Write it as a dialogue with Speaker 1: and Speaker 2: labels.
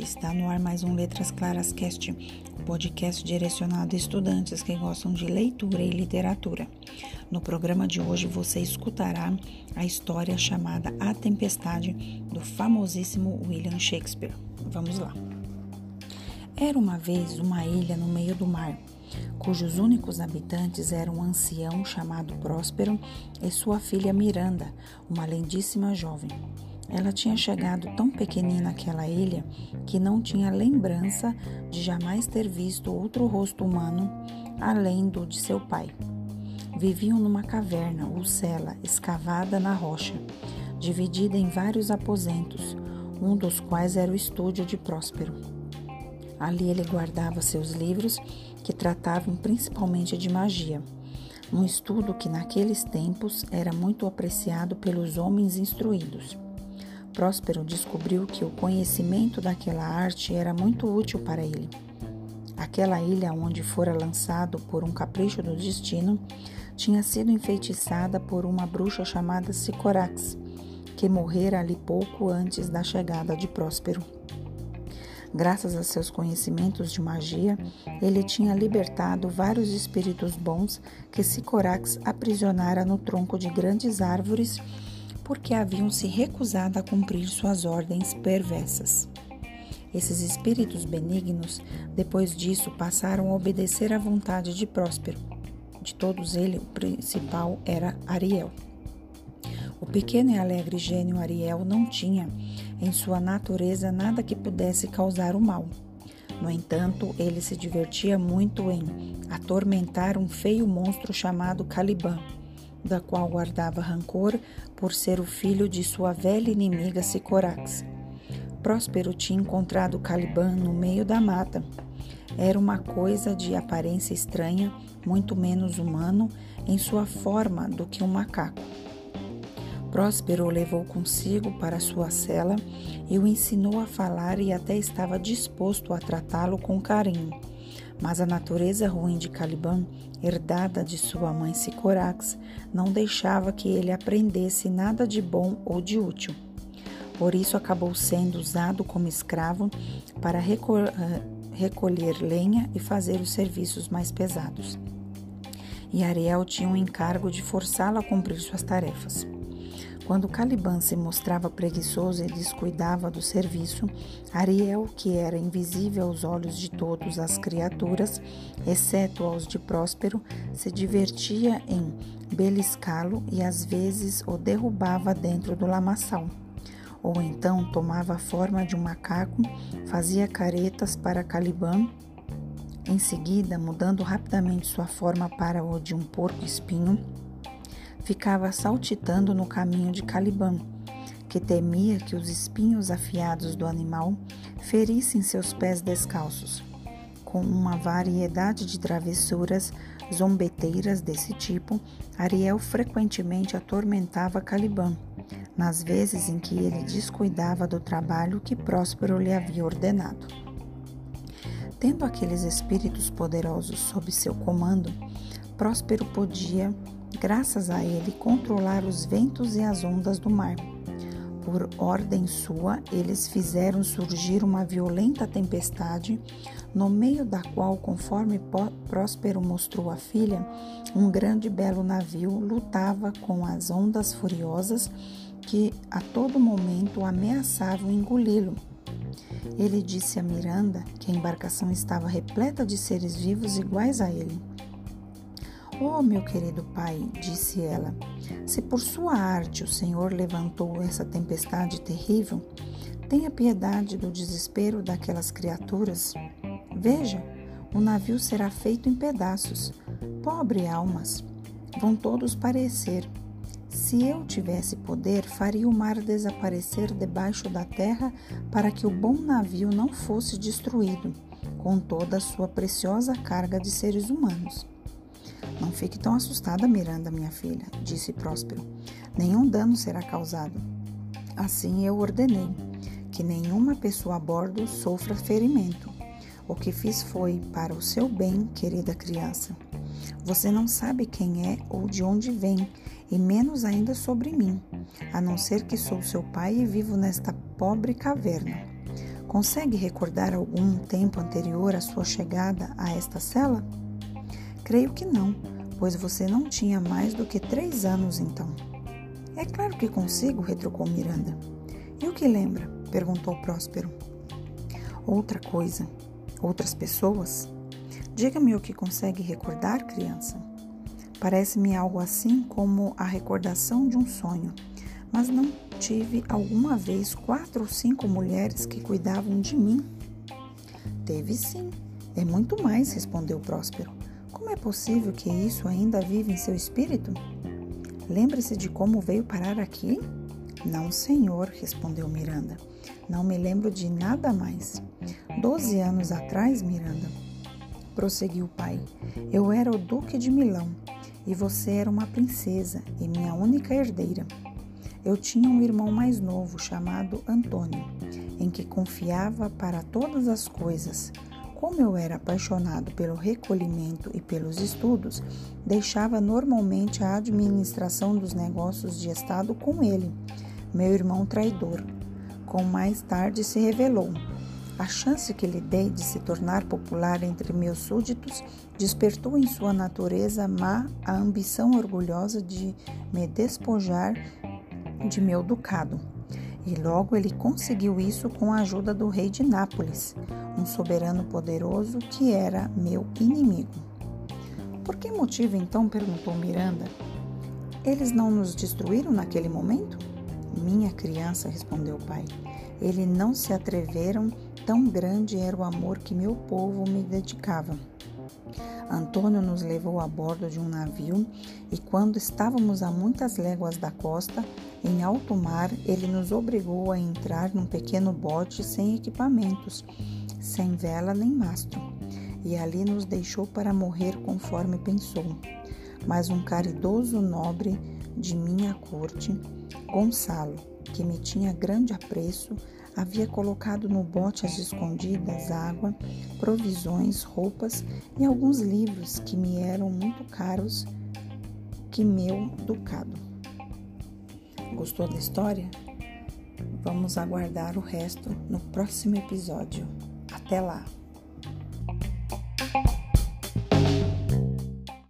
Speaker 1: Está no ar mais um Letras Claras Cast, um podcast direcionado a estudantes que gostam de leitura e literatura. No programa de hoje você escutará a história chamada A Tempestade do famosíssimo William Shakespeare. Vamos lá. Era uma vez uma ilha no meio do mar, cujos únicos habitantes eram um ancião chamado Próspero e sua filha Miranda, uma lindíssima jovem. Ela tinha chegado tão pequenina àquela ilha que não tinha lembrança de jamais ter visto outro rosto humano além do de seu pai. Viviam numa caverna ou cela escavada na rocha, dividida em vários aposentos, um dos quais era o estúdio de Próspero. Ali ele guardava seus livros que tratavam principalmente de magia, um estudo que naqueles tempos era muito apreciado pelos homens instruídos. Próspero descobriu que o conhecimento daquela arte era muito útil para ele. Aquela ilha onde fora lançado por um capricho do destino tinha sido enfeitiçada por uma bruxa chamada Sicorax, que morrera ali pouco antes da chegada de Próspero. Graças a seus conhecimentos de magia, ele tinha libertado vários espíritos bons que Sicorax aprisionara no tronco de grandes árvores porque haviam se recusado a cumprir suas ordens perversas. Esses espíritos benignos, depois disso, passaram a obedecer à vontade de Próspero. De todos eles, o principal era Ariel. O pequeno e alegre gênio Ariel não tinha em sua natureza nada que pudesse causar o mal. No entanto, ele se divertia muito em atormentar um feio monstro chamado Caliban da qual guardava rancor por ser o filho de sua velha inimiga Sicorax. Próspero tinha encontrado Caliban no meio da mata. Era uma coisa de aparência estranha, muito menos humano em sua forma do que um macaco. Próspero o levou consigo para sua cela e o ensinou a falar e até estava disposto a tratá-lo com carinho. Mas a natureza ruim de Caliban, herdada de sua mãe Sicorax, não deixava que ele aprendesse nada de bom ou de útil. Por isso acabou sendo usado como escravo para eh, recolher lenha e fazer os serviços mais pesados. E Ariel tinha o encargo de forçá-lo a cumprir suas tarefas. Quando Caliban se mostrava preguiçoso e descuidava do serviço, Ariel, que era invisível aos olhos de todas as criaturas, exceto aos de Próspero, se divertia em beliscá-lo e às vezes o derrubava dentro do lamaçal. Ou então tomava a forma de um macaco, fazia caretas para Caliban em seguida, mudando rapidamente sua forma para o de um porco-espinho, ficava saltitando no caminho de Caliban, que temia que os espinhos afiados do animal ferissem seus pés descalços. Com uma variedade de travessuras zombeteiras desse tipo, Ariel frequentemente atormentava Caliban, nas vezes em que ele descuidava do trabalho que Próspero lhe havia ordenado. Tendo aqueles espíritos poderosos sob seu comando, Próspero podia graças a ele, controlar os ventos e as ondas do mar. Por ordem sua, eles fizeram surgir uma violenta tempestade, no meio da qual, conforme Próspero mostrou à filha, um grande e belo navio lutava com as ondas furiosas que a todo momento ameaçavam engoli-lo. Ele disse a Miranda que a embarcação estava repleta de seres vivos iguais a ele. Oh, meu querido pai, disse ela, se por sua arte o Senhor levantou essa tempestade terrível, tenha piedade do desespero daquelas criaturas. Veja, o navio será feito em pedaços. Pobre almas, vão todos parecer. Se eu tivesse poder, faria o mar desaparecer debaixo da terra para que o bom navio não fosse destruído, com toda a sua preciosa carga de seres humanos. Não fique tão assustada, Miranda, minha filha, disse Próspero. Nenhum dano será causado. Assim eu ordenei que nenhuma pessoa a bordo sofra ferimento. O que fiz foi para o seu bem, querida criança. Você não sabe quem é ou de onde vem, e menos ainda sobre mim, a não ser que sou seu pai e vivo nesta pobre caverna. Consegue recordar algum tempo anterior à sua chegada a esta cela? Creio que não, pois você não tinha mais do que três anos então. É claro que consigo, retrucou Miranda. E o que lembra? perguntou Próspero. Outra coisa, outras pessoas? Diga-me o que consegue recordar, criança. Parece-me algo assim como a recordação de um sonho, mas não tive alguma vez quatro ou cinco mulheres que cuidavam de mim. Teve sim, é muito mais, respondeu Próspero. É possível que isso ainda vive em seu espírito? Lembre-se de como veio parar aqui? Não, senhor, respondeu Miranda. Não me lembro de nada mais. Doze anos atrás, Miranda, prosseguiu o pai, eu era o Duque de Milão e você era uma princesa e minha única herdeira. Eu tinha um irmão mais novo chamado Antônio, em que confiava para todas as coisas. Como eu era apaixonado pelo recolhimento e pelos estudos, deixava normalmente a administração dos negócios de Estado com ele, meu irmão traidor. Como mais tarde se revelou, a chance que lhe dei de se tornar popular entre meus súditos despertou em sua natureza má a ambição orgulhosa de me despojar de meu ducado. E logo ele conseguiu isso com a ajuda do rei de Nápoles, um soberano poderoso que era meu inimigo. Por que motivo então? perguntou Miranda. Eles não nos destruíram naquele momento? Minha criança, respondeu o pai, eles não se atreveram, tão grande era o amor que meu povo me dedicava. Antônio nos levou a bordo de um navio e, quando estávamos a muitas léguas da costa, em alto mar, ele nos obrigou a entrar num pequeno bote sem equipamentos, sem vela nem mastro, e ali nos deixou para morrer conforme pensou. Mas um caridoso nobre de minha corte, Gonçalo, que me tinha grande apreço, havia colocado no bote às escondidas água, provisões, roupas e alguns livros que me eram muito caros que meu ducado. Gostou da história? Vamos aguardar o resto no próximo episódio. Até lá!